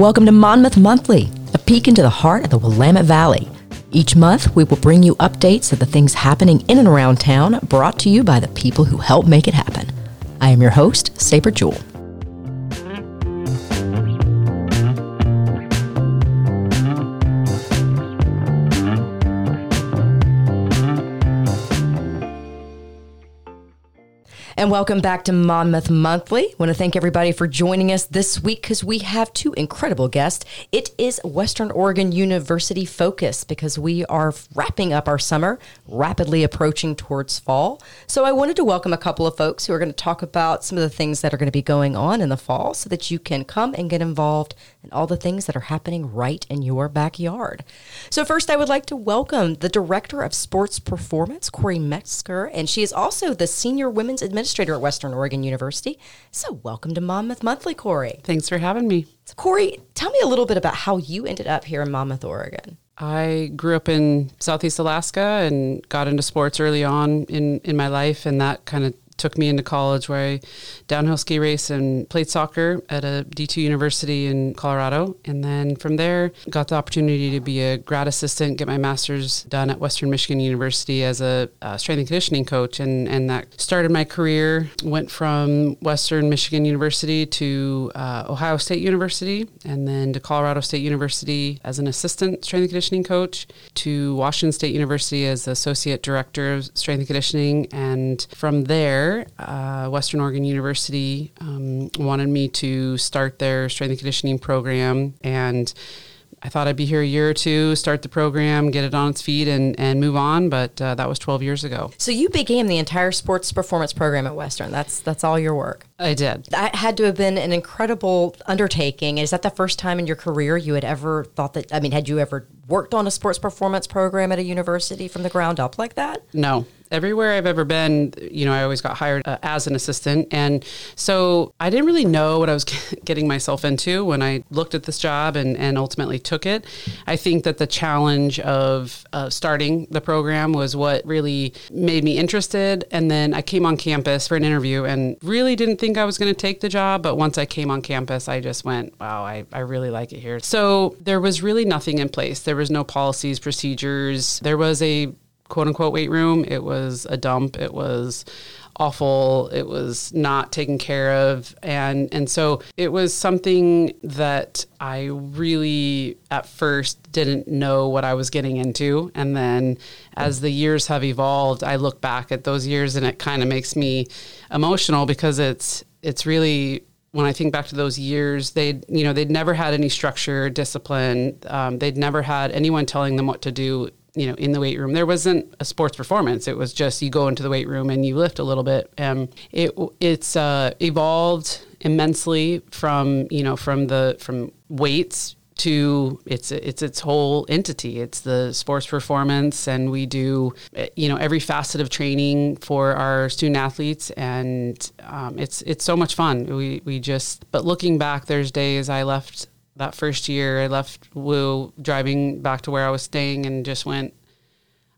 Welcome to Monmouth Monthly, a peek into the heart of the Willamette Valley. Each month, we will bring you updates of the things happening in and around town, brought to you by the people who help make it happen. I am your host, Saber Jewell. And welcome back to Monmouth Monthly. I want to thank everybody for joining us this week because we have two incredible guests. It is Western Oregon University Focus because we are wrapping up our summer, rapidly approaching towards fall. So I wanted to welcome a couple of folks who are going to talk about some of the things that are going to be going on in the fall so that you can come and get involved in all the things that are happening right in your backyard. So, first, I would like to welcome the Director of Sports Performance, Cori Metzgar, and she is also the Senior Women's Administrator administrator at Western Oregon University. So, welcome to Monmouth Monthly, Cori. Thanks for having me. So, Cori, tell me a little bit about how you ended up here in Monmouth, Oregon. I grew up in Southeast Alaska and got into sports early on in, in my life, and that kind of took me into college where I downhill ski race and played soccer at a D2 university in Colorado. And then from there, got the opportunity to be a grad assistant, get my master's done at Western Michigan University as a, a strength and conditioning coach. And, and that started my career. Went from Western Michigan University to uh, Ohio State University and then to Colorado State University as an assistant strength and conditioning coach to Washington State University as associate director of strength and conditioning. And from there, uh, Western Oregon University um, wanted me to start their strength and conditioning program, and I thought I'd be here a year or two, start the program, get it on its feet, and, and move on. But uh, that was 12 years ago. So you began the entire sports performance program at Western. That's that's all your work. I did. That had to have been an incredible undertaking. Is that the first time in your career you had ever thought that? I mean, had you ever worked on a sports performance program at a university from the ground up like that? No, everywhere I've ever been, you know, I always got hired uh, as an assistant. And so I didn't really know what I was getting myself into when I looked at this job and, and ultimately took it. I think that the challenge of uh, starting the program was what really made me interested. And then I came on campus for an interview and really didn't think I was going to take the job. But once I came on campus, I just went, wow, I, I really like it here. So there was really nothing in place. There was no policies, procedures. There was a quote unquote weight room. It was a dump. It was awful. It was not taken care of. And and so it was something that I really at first didn't know what I was getting into. And then as the years have evolved, I look back at those years and it kind of makes me emotional because it's it's really when I think back to those years, they you know they'd never had any structure, discipline. Um, they'd never had anyone telling them what to do you know in the weight room there wasn't a sports performance it was just you go into the weight room and you lift a little bit and it it's uh, evolved immensely from you know from the from weights to it's it's its whole entity. It's the sports performance, and we do you know every facet of training for our student athletes, and um, it's it's so much fun. We we just but looking back, there's days I left that first year, I left Woo driving back to where I was staying and just went,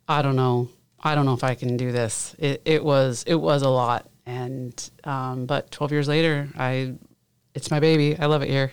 I don't know. I don't know if I can do this. It, it was it was a lot, and um, but 12 years later, I it's my baby. I love it here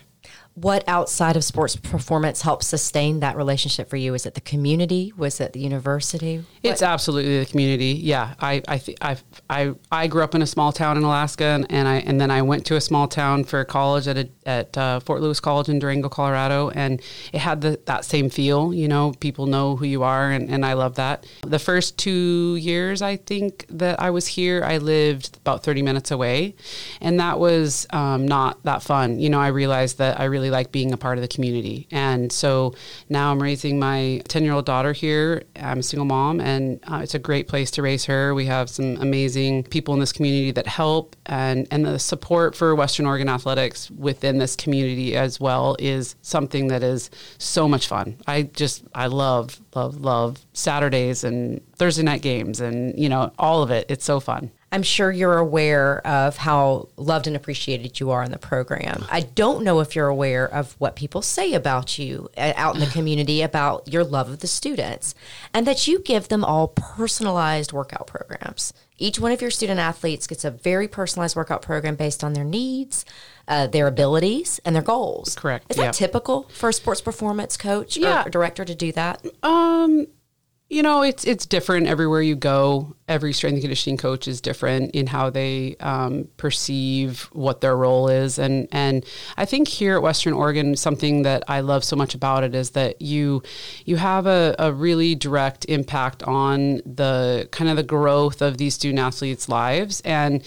what outside of sports performance helps sustain that relationship for you? Is it the community? Was it the university? What? It's absolutely the community. Yeah, I I, th- I I I grew up in a small town in Alaska, and, and, I and then I went to a small town for college at a, at uh, Fort Lewis College in Durango, Colorado, and it had the, that same feel. You know, people know who you are, and, and I love that. The first two years, I think that I was here, I lived about thirty minutes away, and that was um, not that fun. You know, I realized that I really really like being a part of the community. And so now I'm raising my 10 year old daughter here. I'm a single mom, and uh, it's a great place to raise her. We have some amazing people in this community that help, and, and the support for Western Oregon athletics within this community as well is something that is so much fun. I just, I love, love, love Saturdays and Thursday night games and, you know, all of it. It's so fun. I'm sure you're aware of how loved and appreciated you are in the program. I don't know if you're aware of what people say about you uh, out in the community about your love of the students and that you give them all personalized workout programs. Each one of your student athletes gets a very personalized workout program based on their needs, uh, their abilities, and their goals. Correct, Is that yeah. typical for a sports performance coach Yeah. or director to do that? Um, you know, it's it's different everywhere you go. Every strength and conditioning coach is different in how they um, perceive what their role is, and and I think here at Western Oregon, something that I love so much about it is that you you have a, a really direct impact on the kind of the growth of these student athletes' lives, and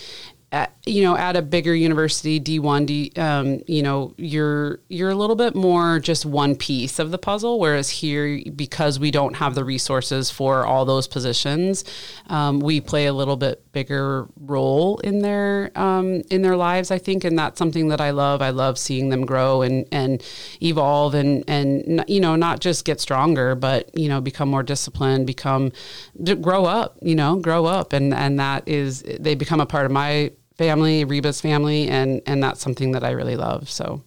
at, you know, at a bigger university, D one, D, um, you know, you're you're a little bit more just one piece of the puzzle. Whereas here, because we don't have the resources for all those positions, um, we play a little bit bigger role in their um, in their lives. I think, and that's something that I love. I love seeing them grow and and evolve and and you know not just get stronger, but you know become more disciplined, become grow up. You know, grow up, and and that is they become a part of my family, Reba's family, and and that's something that I really love. So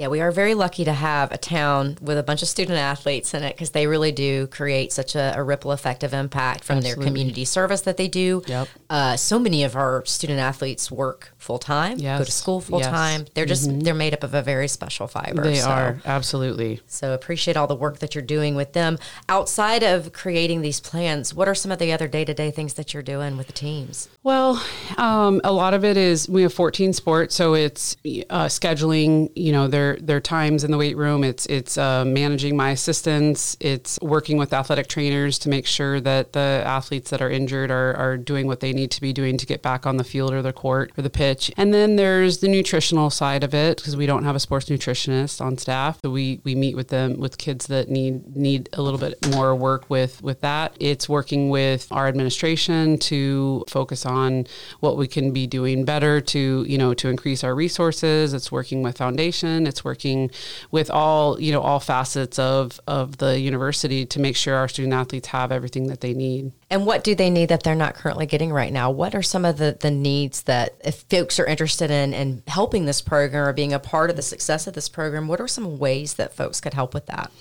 Yeah, we are very lucky to have a town with a bunch of student athletes in it because they really do create such a, a ripple effect of impact from their community service that they do. Yep. Uh, so many of our student athletes work full time, go to school full Yes. Mm-hmm. time. They're just they're made up of a very special fiber. they so. are absolutely. So appreciate all the work that you're doing with them. Outside of creating these plans, what are some of the other day to day things that you're doing with the teams? Well, um, a lot of it is we have 14 sports, so it's uh, scheduling. You know, their times in the weight room. It's it's uh, managing my assistants. It's working with athletic trainers to make sure that the athletes that are injured are are doing what they need to be doing to get back on the field or the court or the pitch. And then there's the nutritional side of it because we don't have a sports nutritionist on staff. So we we meet with them with kids that need need a little bit more work with with that. It's working with our administration to focus on what we can be doing better to you know to increase our resources. It's working with foundation. It's working with all you know all facets of of the university to make sure our student athletes have everything that they need. And what do they need that they're not currently getting right now? What are some of the, the needs that if folks are interested in, in helping this program or being a part of the success of this program, what are some ways that folks could help with that?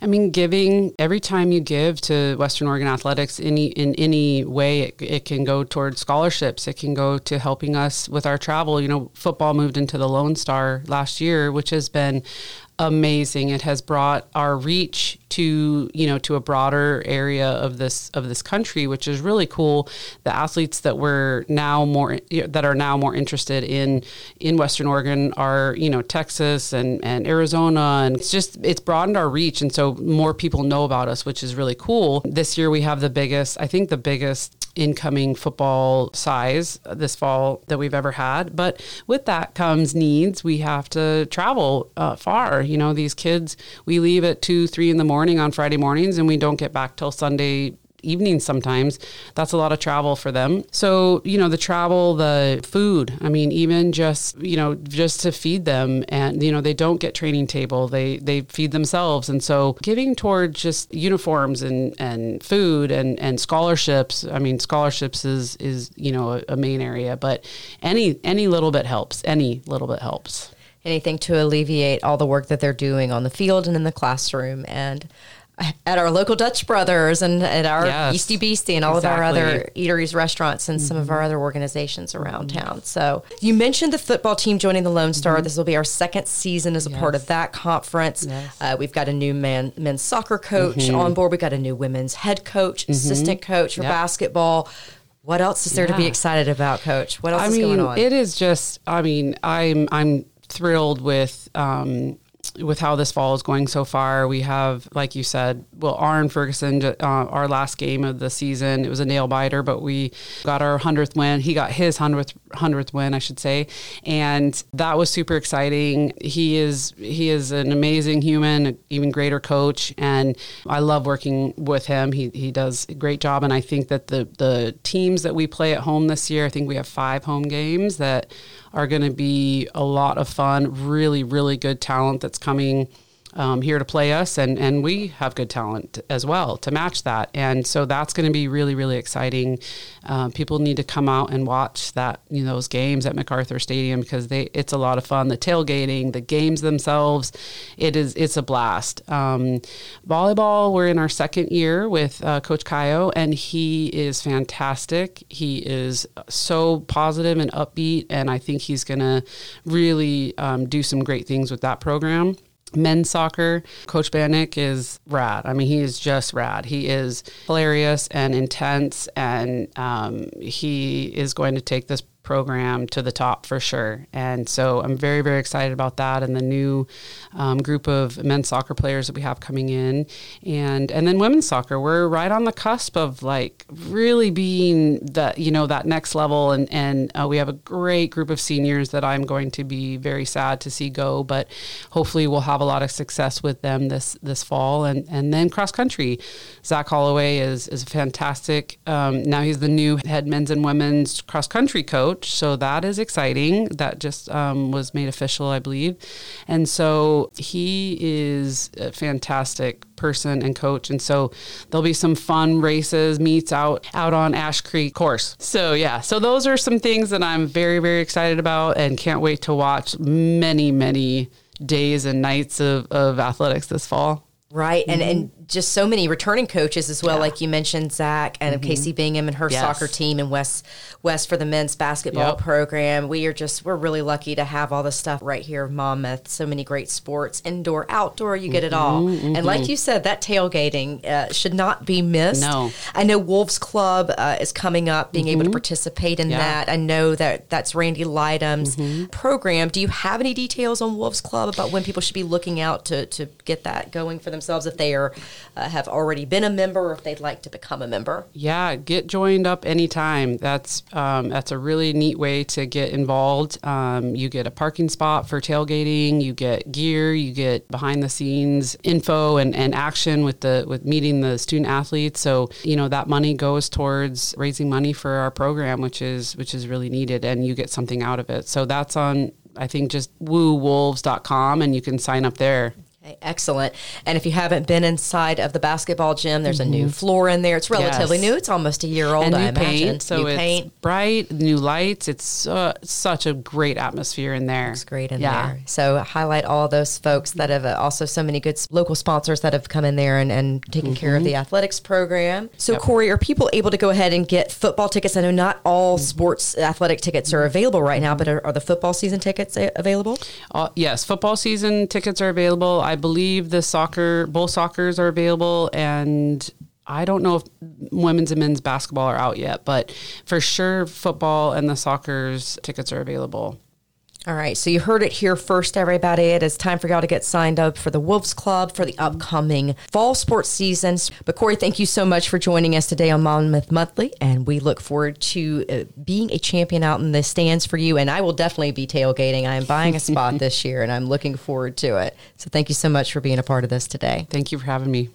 I mean, giving every time you give to Western Oregon Athletics, any in any way, it, it can go towards scholarships. It can go to helping us with our travel. You know, football moved into the Lone Star last year, which has been amazing. It has brought our reach to you know to a broader area of this of this country, which is really cool. The athletes that we're now more that are now more interested in in Western Oregon are you know Texas and and Arizona, and it's just it's broadened our reach, and so more people know about us, which is really cool. This year we have the biggest, I think the biggest incoming football size this fall that we've ever had. But with that comes needs. We have to travel uh, far. You know, these kids, we leave at two, three in the morning on Friday mornings and we don't get back till Sunday evenings sometimes. That's a lot of travel for them. So you know the travel the food i mean even just you know just to feed them and you know they don't get training table. They they feed themselves. And so giving toward just uniforms and and food and and scholarships i mean scholarships is is you know a, a main area but any any little bit helps. Any little bit helps Anything to alleviate all the work that they're doing on the field and in the classroom and at our local Dutch Brothers and at our Yes, Easty Beastie and all of our other eateries, restaurants, and some of our mm-hmm. other organizations around town. So you mentioned the football team joining the Lone Star. Mm-hmm. This will be our second season as a part of that conference. Yes. Uh, we've got a new man, men's soccer coach mm-hmm. on board. We've got a new women's head coach, assistant coach for Yep. basketball. What else is there to be excited about, Coach? What else I is mean, going on? it is just. I mean, I'm I'm thrilled with. Um, with how this fall is going so far, we have, like you said, well, Arne Ferguson, uh, our last game of the season, it was a nail biter, but we got our hundredth win. He got his hundredth hundredth win, I should say, and that was super exciting. He is he is an amazing human, an even greater coach, and I love working with him. He he does a great job, and I think that the the teams that we play at home this year, I think we have five home games that are going to be a lot of fun. Really, really good talent that's coming um, here to play us, and and we have good talent as well to match that. And so that's going to be really really exciting. Uh, people need to come out and watch that you know those games at McArthur Stadium because they it's a lot of fun. The tailgating, the games themselves, it is it's a blast. Um, volleyball, we're in our second year with uh, Coach Kayo, and he is fantastic. He is so positive and upbeat, and I think he's going to really um, do some great things with that program men's soccer coach bannick is rad. I mean he is just rad. He is hilarious and intense and um, he is going to take this program to the top for sure. And so I'm very, very excited about that and the new um, group of men's soccer players that we have coming in. And and then women's soccer, we're right on the cusp of like really being that, you know, that next level. And, and uh, we have a great group of seniors that I'm going to be very sad to see go, but hopefully we'll have a lot of success with them this, this fall. And, and then cross country, Zach Holloway is, is fantastic. Um, now he's the new head men's and women's cross country coach coach. So that is exciting. That just um, was made official, I believe. And so he is a fantastic person and coach. And so there'll be some fun races, meets out out on Ash Creek course. So yeah, so those are some things that I'm very, very excited about and can't wait to watch many, many days and nights of, of athletics this fall. Right. And and just so many returning coaches as well, yeah. like you mentioned, Zach and mm-hmm. Casey Bingham and her yes. soccer team and West West for the men's basketball yep. program. We are just we're really lucky to have all this stuff right here Monmouth. So many great sports, indoor, outdoor, you get mm-hmm. it all. Mm-hmm. And like you said, that tailgating uh, should not be missed. No, I know Wolves Club uh, is coming up, being able to mm-hmm. participate in yeah. that. I know that that's Randi Lydum's mm-hmm. program. Do you have any details on Wolves Club about when people should be looking out to to get that going for themselves if they are uh, have already been a member or if they'd like to become a member. Yeah, get joined up anytime. That's um, that's a really neat way to get involved. Um, you get a parking spot for tailgating. You get gear. You get behind the scenes info and, and action with the with meeting the student athletes. So you know that money goes towards raising money for our program, which is which is really needed, and you get something out of it. So that's on I think just woowolves.com and you can sign up there. Excellent. And if you haven't been inside of the basketball gym, there's mm-hmm. a new mm-hmm. floor in there. It's relatively yes. new. It's almost a year old, and I imagine. Paint, so new it's paint. bright, new lights. It's uh, such a great atmosphere in there. It's great in yeah. there. So highlight all those folks that have uh, also so many good local sponsors that have come in there and, and taken mm-hmm. care of the mm-hmm. athletics program. So yep. Cori, are people able to go ahead and get football tickets? I know not all mm-hmm. sports athletic tickets are available right now, but are, are the football season tickets available? Uh, yes, football season tickets are available. I believe the soccer, both soccers are available, and I don't know if women's and men's basketball are out yet, but for sure, football and the soccer's tickets are available. All right, so you heard it here first, everybody. It is time for y'all to get signed up for the Wolves Club for the upcoming fall sports seasons. But Cori, thank you so much for joining us today on Monmouth Monthly, and we look forward to uh, being a champion out in the stands for you. And I will definitely be tailgating. I am buying a spot this year, and I'm looking forward to it. So thank you so much for being a part of this today. Thank you for having me.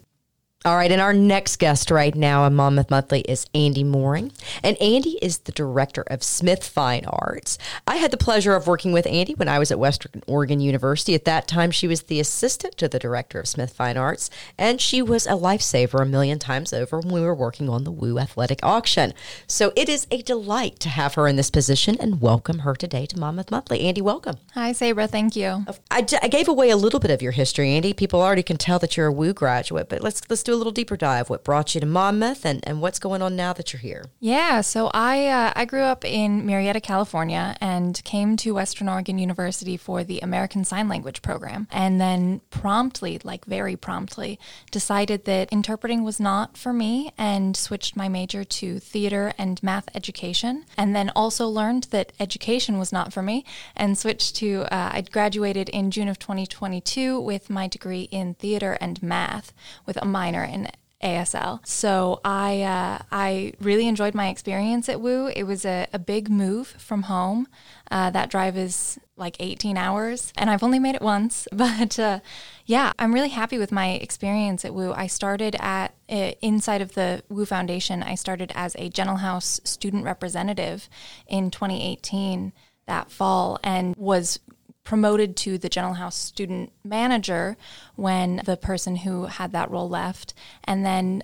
All right, and our next guest right now on Monmouth Monthly is Andi Moring. And Andi is the director of Smith Fine Arts. I had the pleasure of working with Andi when I was at Western Oregon University. At that time, she was the assistant to the director of Smith Fine Arts, and she was a lifesaver a million times over when we were working on the Woo Athletic Auction. So it is a delight to have her in this position and welcome her today to Monmouth Monthly. Andi, welcome. Hi, Sabra. Thank you. I, I gave away a little bit of your history, Andi. People already can tell that you're a Woo graduate, but let's let's do a little deeper dive. What brought you to Monmouth, and, and what's going on now that you're here? Yeah, so I uh, I grew up in Murrieta, California, and came to Western Oregon University for the American Sign Language program, and then promptly, like very promptly, decided that interpreting was not for me, and switched my major to theater and math education, and then also learned that education was not for me, and switched to uh, I graduated in June of 2022 with my degree in theater and math with a minor in ASL. So I uh, I really enjoyed my experience at Woo. It was a, a big move from home. Uh, that drive is like 18 hours, and I've only made it once. But uh, yeah, I'm really happy with my experience at Woo. I started at inside of the Woo Foundation. I started as a Gentle House student representative in 2018 that fall, and was promoted to the Gentle House student manager when the person who had that role left. And then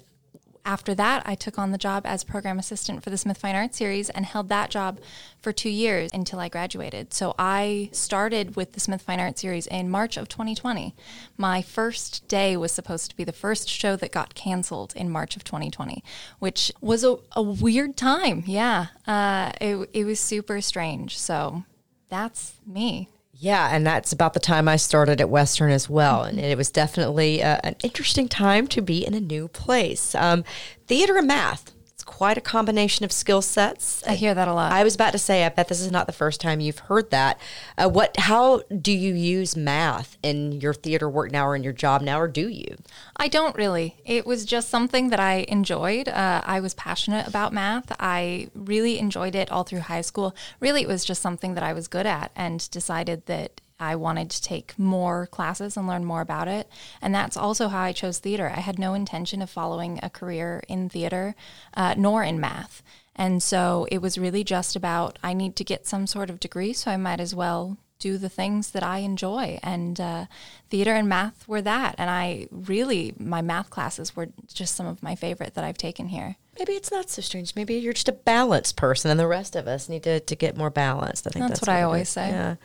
after that, I took on the job as program assistant for the Smith Fine Arts Series and held that job for two years until I graduated. So I started with the Smith Fine Arts Series in March of 2020. My first day was supposed to be the first show that got canceled in March of 2020, which was a, a weird time. Yeah, uh, it, it was super strange. So that's me. Yeah, and that's about the time I started at Western as well. And it was definitely uh, an interesting time to be in a new place. Um, theater and math. Quite a combination of skill sets. I hear that a lot. I was about to say, I bet this is not the first time you've heard that. Uh, what? How do you use math in your theater work now, or in your job now, or do you? I don't really. It was just something that I enjoyed. Uh, I was passionate about math. I really enjoyed it all through high school. Really, it was just something that I was good at, and decided that I wanted to take more classes and learn more about it. And that's also how I chose theater. I had no intention of following a career in theater uh, nor in math. And so it was really just about I need to get some sort of degree, so I might as well do the things that I enjoy. And uh, theater and math were that. And I really, my math classes were just some of my favorite that I've taken here. Maybe it's not so strange. Maybe you're just a balanced person, and the rest of us need to, to get more balanced. I think That's that's, what I always is. say. Yeah.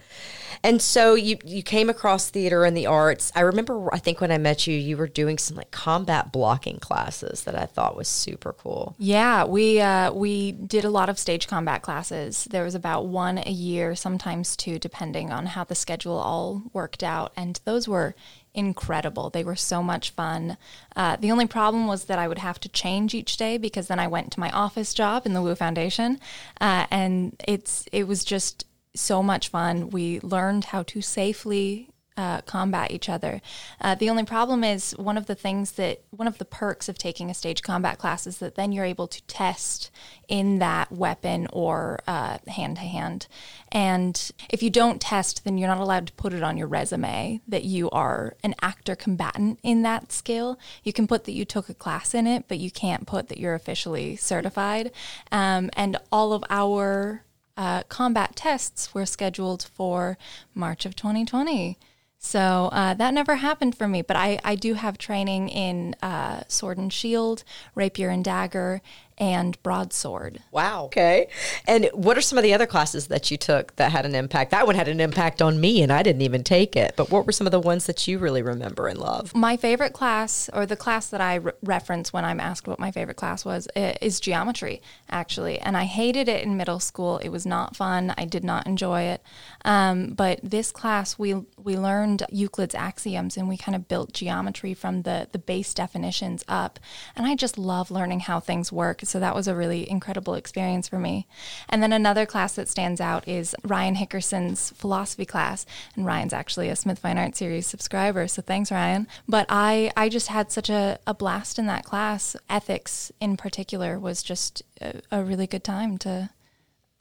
And so you you came across theater and the arts. I remember. I think when I met you, you were doing some like combat blocking classes that I thought was super cool. Yeah, we uh, we did a lot of stage combat classes. There was about one a year, sometimes two, depending on how the schedule all worked out. And those were incredible. They were so much fun. Uh, the only problem was that I would have to change each day because then I went to my office job in the Wu Foundation, uh, and it's it was just so much fun. We learned how to safely uh, combat each other. Uh, the only problem is one of the things that one of the perks of taking a stage combat class is that then you're able to test in that weapon or hand to hand. And if you don't test, then you're not allowed to put it on your resume that you are an actor combatant in that skill. You can put that you took a class in it, but you can't put that you're officially certified. Um, and all of our uh, combat tests were scheduled for March of 2020. So uh, that never happened for me, but I, I do have training in uh, sword and shield, rapier and dagger, and broadsword. Wow. Okay. And what are some of the other classes that you took that had an impact? That one had an impact on me, and I didn't even take it. But what were some of the ones that you really remember and love? My favorite class, or the class that I re- reference when I'm asked what my favorite class was, is geometry, actually. And I hated it in middle school. It was not fun. I did not enjoy it. Um, but this class, we we learned Euclid's axioms, and we kind of built geometry from the the base definitions up. And I just love learning how things work. So that was a really incredible experience for me. And then another class that stands out is Ryan Hickerson's philosophy class. And Ryan's actually a Smith Fine Arts Series subscriber. So thanks, Ryan. But I, I just had such a, a blast in that class. Ethics in particular was just a, a really good time to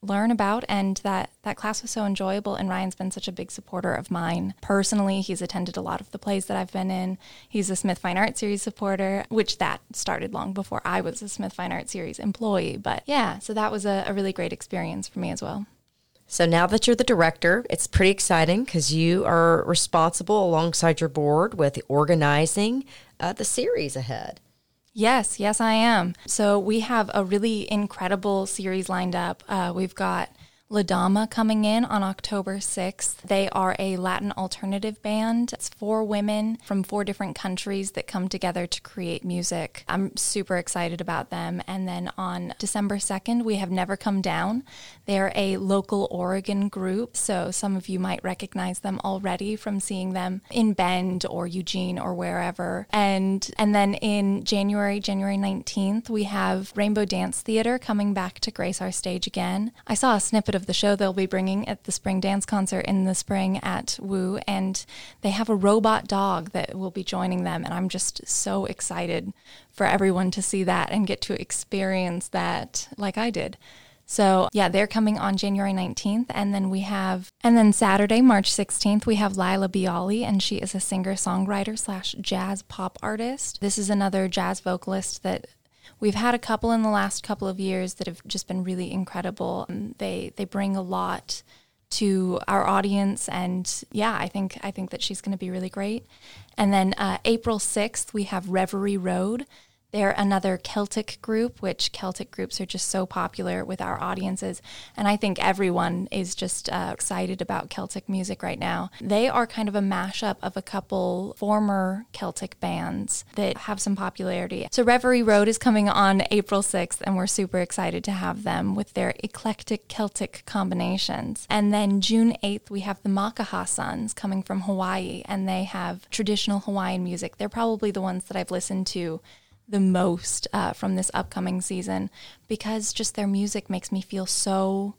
learn about and that that class was so enjoyable and Ryan's been such a big supporter of mine. Personally he's attended a lot of the plays that I've been in. He's a Smith Fine Art Series supporter which that started long before I was a Smith Fine Art Series employee but yeah so that was a, a really great experience for me as well. So now that you're the director, it's pretty exciting because you are responsible alongside your board with organizing uh, the series ahead. Yes, yes, I am. So we have a really incredible series lined up. Uh, we've got La Dama coming in on October 6th. They are a Latin alternative band. It's four women from four different countries that come together to create music. I'm super excited about them. And then on December 2nd, we have Never Come Down. They're a local Oregon group, so some of you might recognize them already from seeing them in Bend or Eugene or wherever. And and then in January, January 19th, we have Rainbow Dance Theater coming back to grace our stage again. I saw a snippet of the show they'll be bringing at the spring dance concert in the spring at Woo, and they have a robot dog that will be joining them, and I'm just so excited for everyone to see that and get to experience that like I did. So, yeah, they're coming on January 19th. And then we have, and then Saturday, March 16th, we have Lila Bialy, and she is a singer songwriter slash jazz pop artist. This is another jazz vocalist that we've had a couple in the last couple of years that have just been really incredible. Um, They, they bring a lot to our audience. And yeah, I think I think that she's going to be really great. And then uh, April 6th, we have Reverie Road. They're another Celtic group, which Celtic groups are just so popular with our audiences. And I think everyone is just uh, excited about Celtic music right now. They are kind of a mashup of a couple former Celtic bands that have some popularity. So Reverie Road is coming on April 6th, and we're super excited to have them with their eclectic Celtic combinations. And then June 8th, we have the Makaha Sons coming from Hawaii, and they have traditional Hawaiian music. They're probably the ones that I've listened to the most uh, from this upcoming season because just their music makes me feel so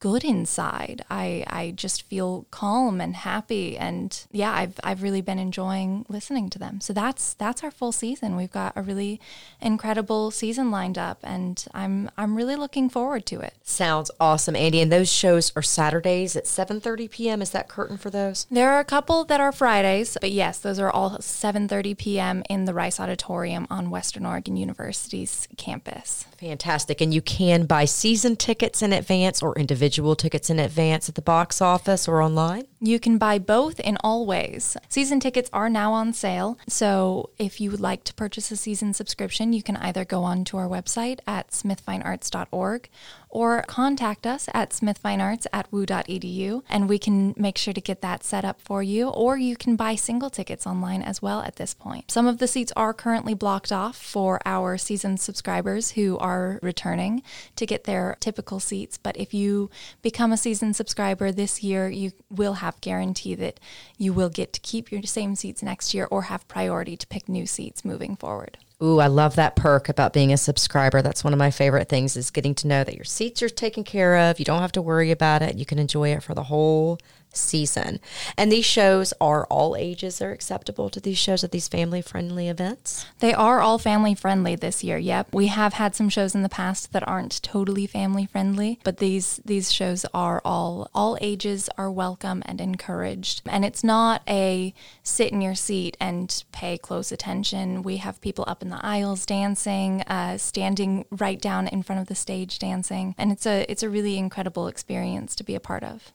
good inside. I I just feel calm and happy and yeah, I've I've really been enjoying listening to them. So that's that's our full season. We've got a really incredible season lined up and I'm I'm really looking forward to it. Sounds awesome, Andi. And those shows are Saturdays at 7:30 p.m. Is that curtain for those? There are a couple that are Fridays, but yes, those are all 7:30 p.m. in the Rice Auditorium on Western Oregon University's campus. Fantastic. And you can buy season tickets in advance or individual tickets in advance at the box office or online? You can buy both in all ways. Season tickets are now on sale. So if you would like to purchase a season subscription, you can either go on to our website at smithfinearts.org or contact us at smithfinearts at woo.edu and we can make sure to get that set up for you. Or you can buy single tickets online as well at this point. Some of the seats are currently blocked off for our season subscribers who are returning to get their typical seats. But if you become a season subscriber this year, you will have guarantee that you will get to keep your same seats next year or have priority to pick new seats moving forward. Ooh, I love that perk about being a subscriber. That's one of my favorite things is getting to know that your seats are taken care of. You don't have to worry about it. You can enjoy it for the whole season. And these shows are all ages are acceptable to these shows at these family friendly events? They are all family friendly this year. Yep. We have had some shows in the past that aren't totally family friendly, but these these shows are all all ages are welcome and encouraged. And it's not a sit in your seat and pay close attention. We have people up in the aisles dancing, uh, standing right down in front of the stage dancing, and it's a it's a really incredible experience to be a part of.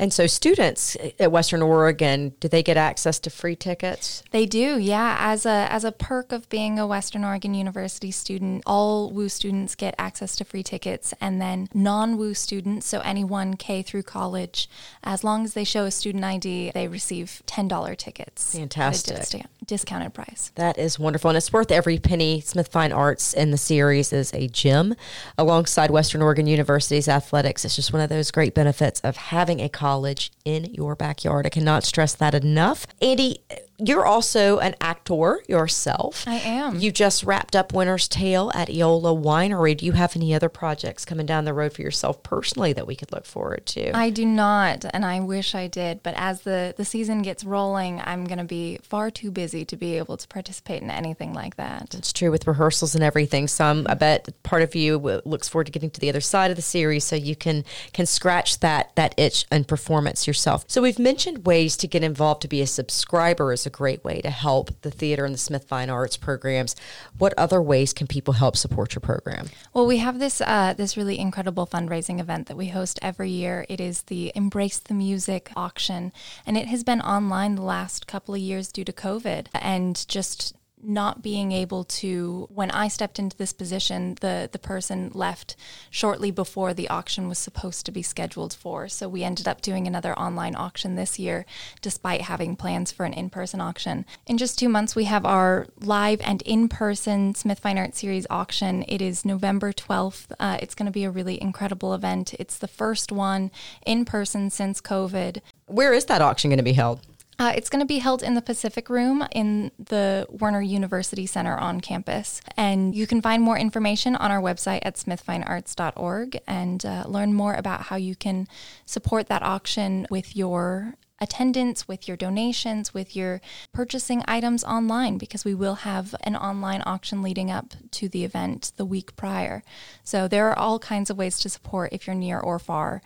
And so, students at Western Oregon, do they get access to free tickets? They do, yeah. As a as a perk of being a Western Oregon University student, all WU students get access to free tickets, and then non WU students, so anyone K through college, as long as they show a student ID, they receive ten dollar tickets. Fantastic, discounted price. That is wonderful, and it's worth every penny. Smith Fine Arts in the series is a gym alongside Western Oregon University's athletics. It's just one of those great benefits of having a college college in your backyard. I cannot stress that enough. Andi, you're also an actor yourself. I am. You just wrapped up Winter's Tale at Eola Winery. Do you have any other projects coming down the road for yourself personally that we could look forward to? I do not, and I wish I did. But as the, the season gets rolling, I'm going to be far too busy to be able to participate in anything like that. It's true with rehearsals and everything. Some, I bet part of you looks forward to getting to the other side of the series so you can can scratch that that itch and performance yourself. So we've mentioned ways to get involved to be a subscriber as a great way to help the theater and the Smith Fine Arts programs. What other ways can people help support your program? Well, we have this uh, this really incredible fundraising event that we host every year. It is the Embrace the Music auction, and it has been online the last couple of years due to COVID. And just not being able to when I stepped into this position the the person left shortly before the auction was supposed to be scheduled for. So we ended up doing another online auction this year despite having plans for an in-person auction. In just 2 months we have our live and in-person Smith Fine Art Series auction. It is November 12th uh, it's going to be a really incredible event. It's the first one in person since covid. Where is that auction going to be held uh, it's going to be held in the Pacific Room in the Werner University Center on campus. And you can find more information on our website at smithfinearts.org and uh, learn more about how you can support that auction with your attendance, with your donations, with your purchasing items online, because we will have an online auction leading up to the event the week prior. So there are all kinds of ways to support if you're near or far.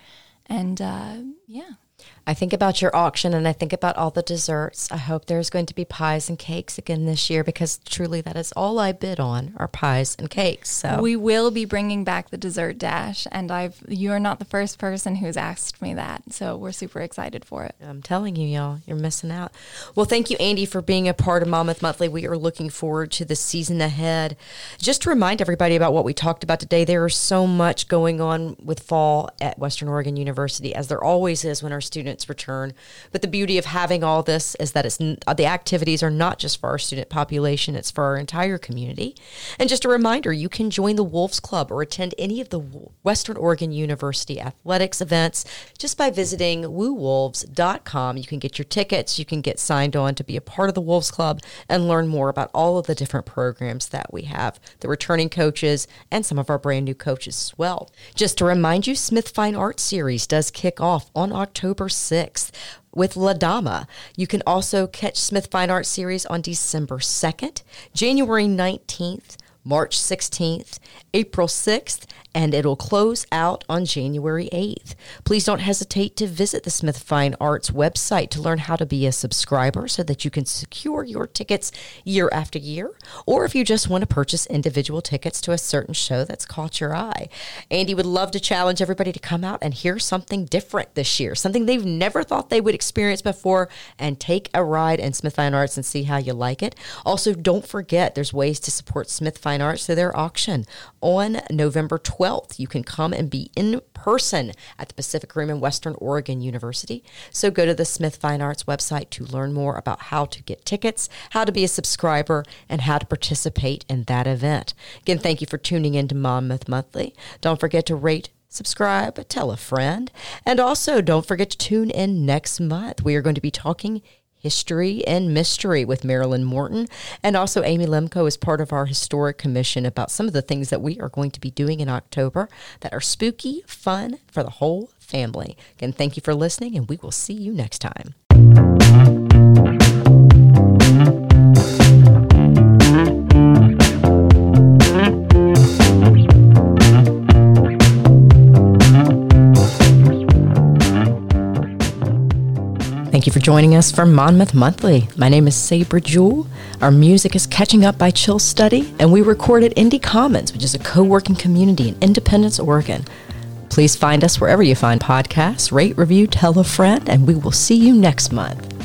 And uh, yeah. I think about your auction and I think about all the desserts. I hope there's going to be pies and cakes again this year because truly that is all I bid on are pies and cakes. So we will be bringing back the dessert dash, and I've you are not the first person who's asked me that, so we're super excited for it. I'm telling you, y'all, you're missing out. Well, thank you, Andi, for being a part of Monmouth Monthly. We are looking forward to the season ahead. Just to remind everybody about what we talked about today, there is so much going on with fall at Western Oregon University, as there always is when our students return. But the beauty of having all this is that it's the activities are not just for our student population; it's for our entire community. And just a reminder, you can join the Wolves Club or attend any of the Western Oregon University athletics events just by visiting woowolves.com. You can get your tickets, you can get signed on to be a part of the Wolves Club, and learn more about all of the different programs that we have, the returning coaches, and some of our brand new coaches as well. Just to remind you, Smith Fine Arts Series does kick off on October 6th with La Dama. You can also catch Smith Fine Arts Series on December 2nd, January 19th, March 16th, April 6th, and it'll close out on January 8th. Please don't hesitate to visit the Smith Fine Arts website to learn how to be a subscriber so that you can secure your tickets year after year, or if you just want to purchase individual tickets to a certain show that's caught your eye. Andi would love to challenge everybody to come out and hear something different this year, something they've never thought they would experience before, and take a ride in Smith Fine Arts and see how you like it. Also, don't forget there's ways to support Smith Fine Arts through their auction on November 12th. 12th, you can come and be in person at the Pacific Room in Western Oregon University. So go to the Smith Fine Arts website to learn more about how to get tickets, how to be a subscriber, and how to participate in that event. Again, thank you for tuning in to Monmouth Monthly. Don't forget to rate, subscribe, tell a friend, and also don't forget to tune in next month. We are going to be talking History and Mystery with Marilyn Morton. And also, Amy Lemko is part of our historic commission about some of the things that we are going to be doing in October that are spooky, fun for the whole family. Again, thank you for listening, and we will see you next time. You for joining us for Monmouth Monthly. My name is Sabre Jewell. Our music is Catching Up by Chill Study, and we record at Indie Commons, which is a co working community in Independence, Oregon. Please find us wherever you find podcasts, rate, review, tell a friend, and we will see you next month.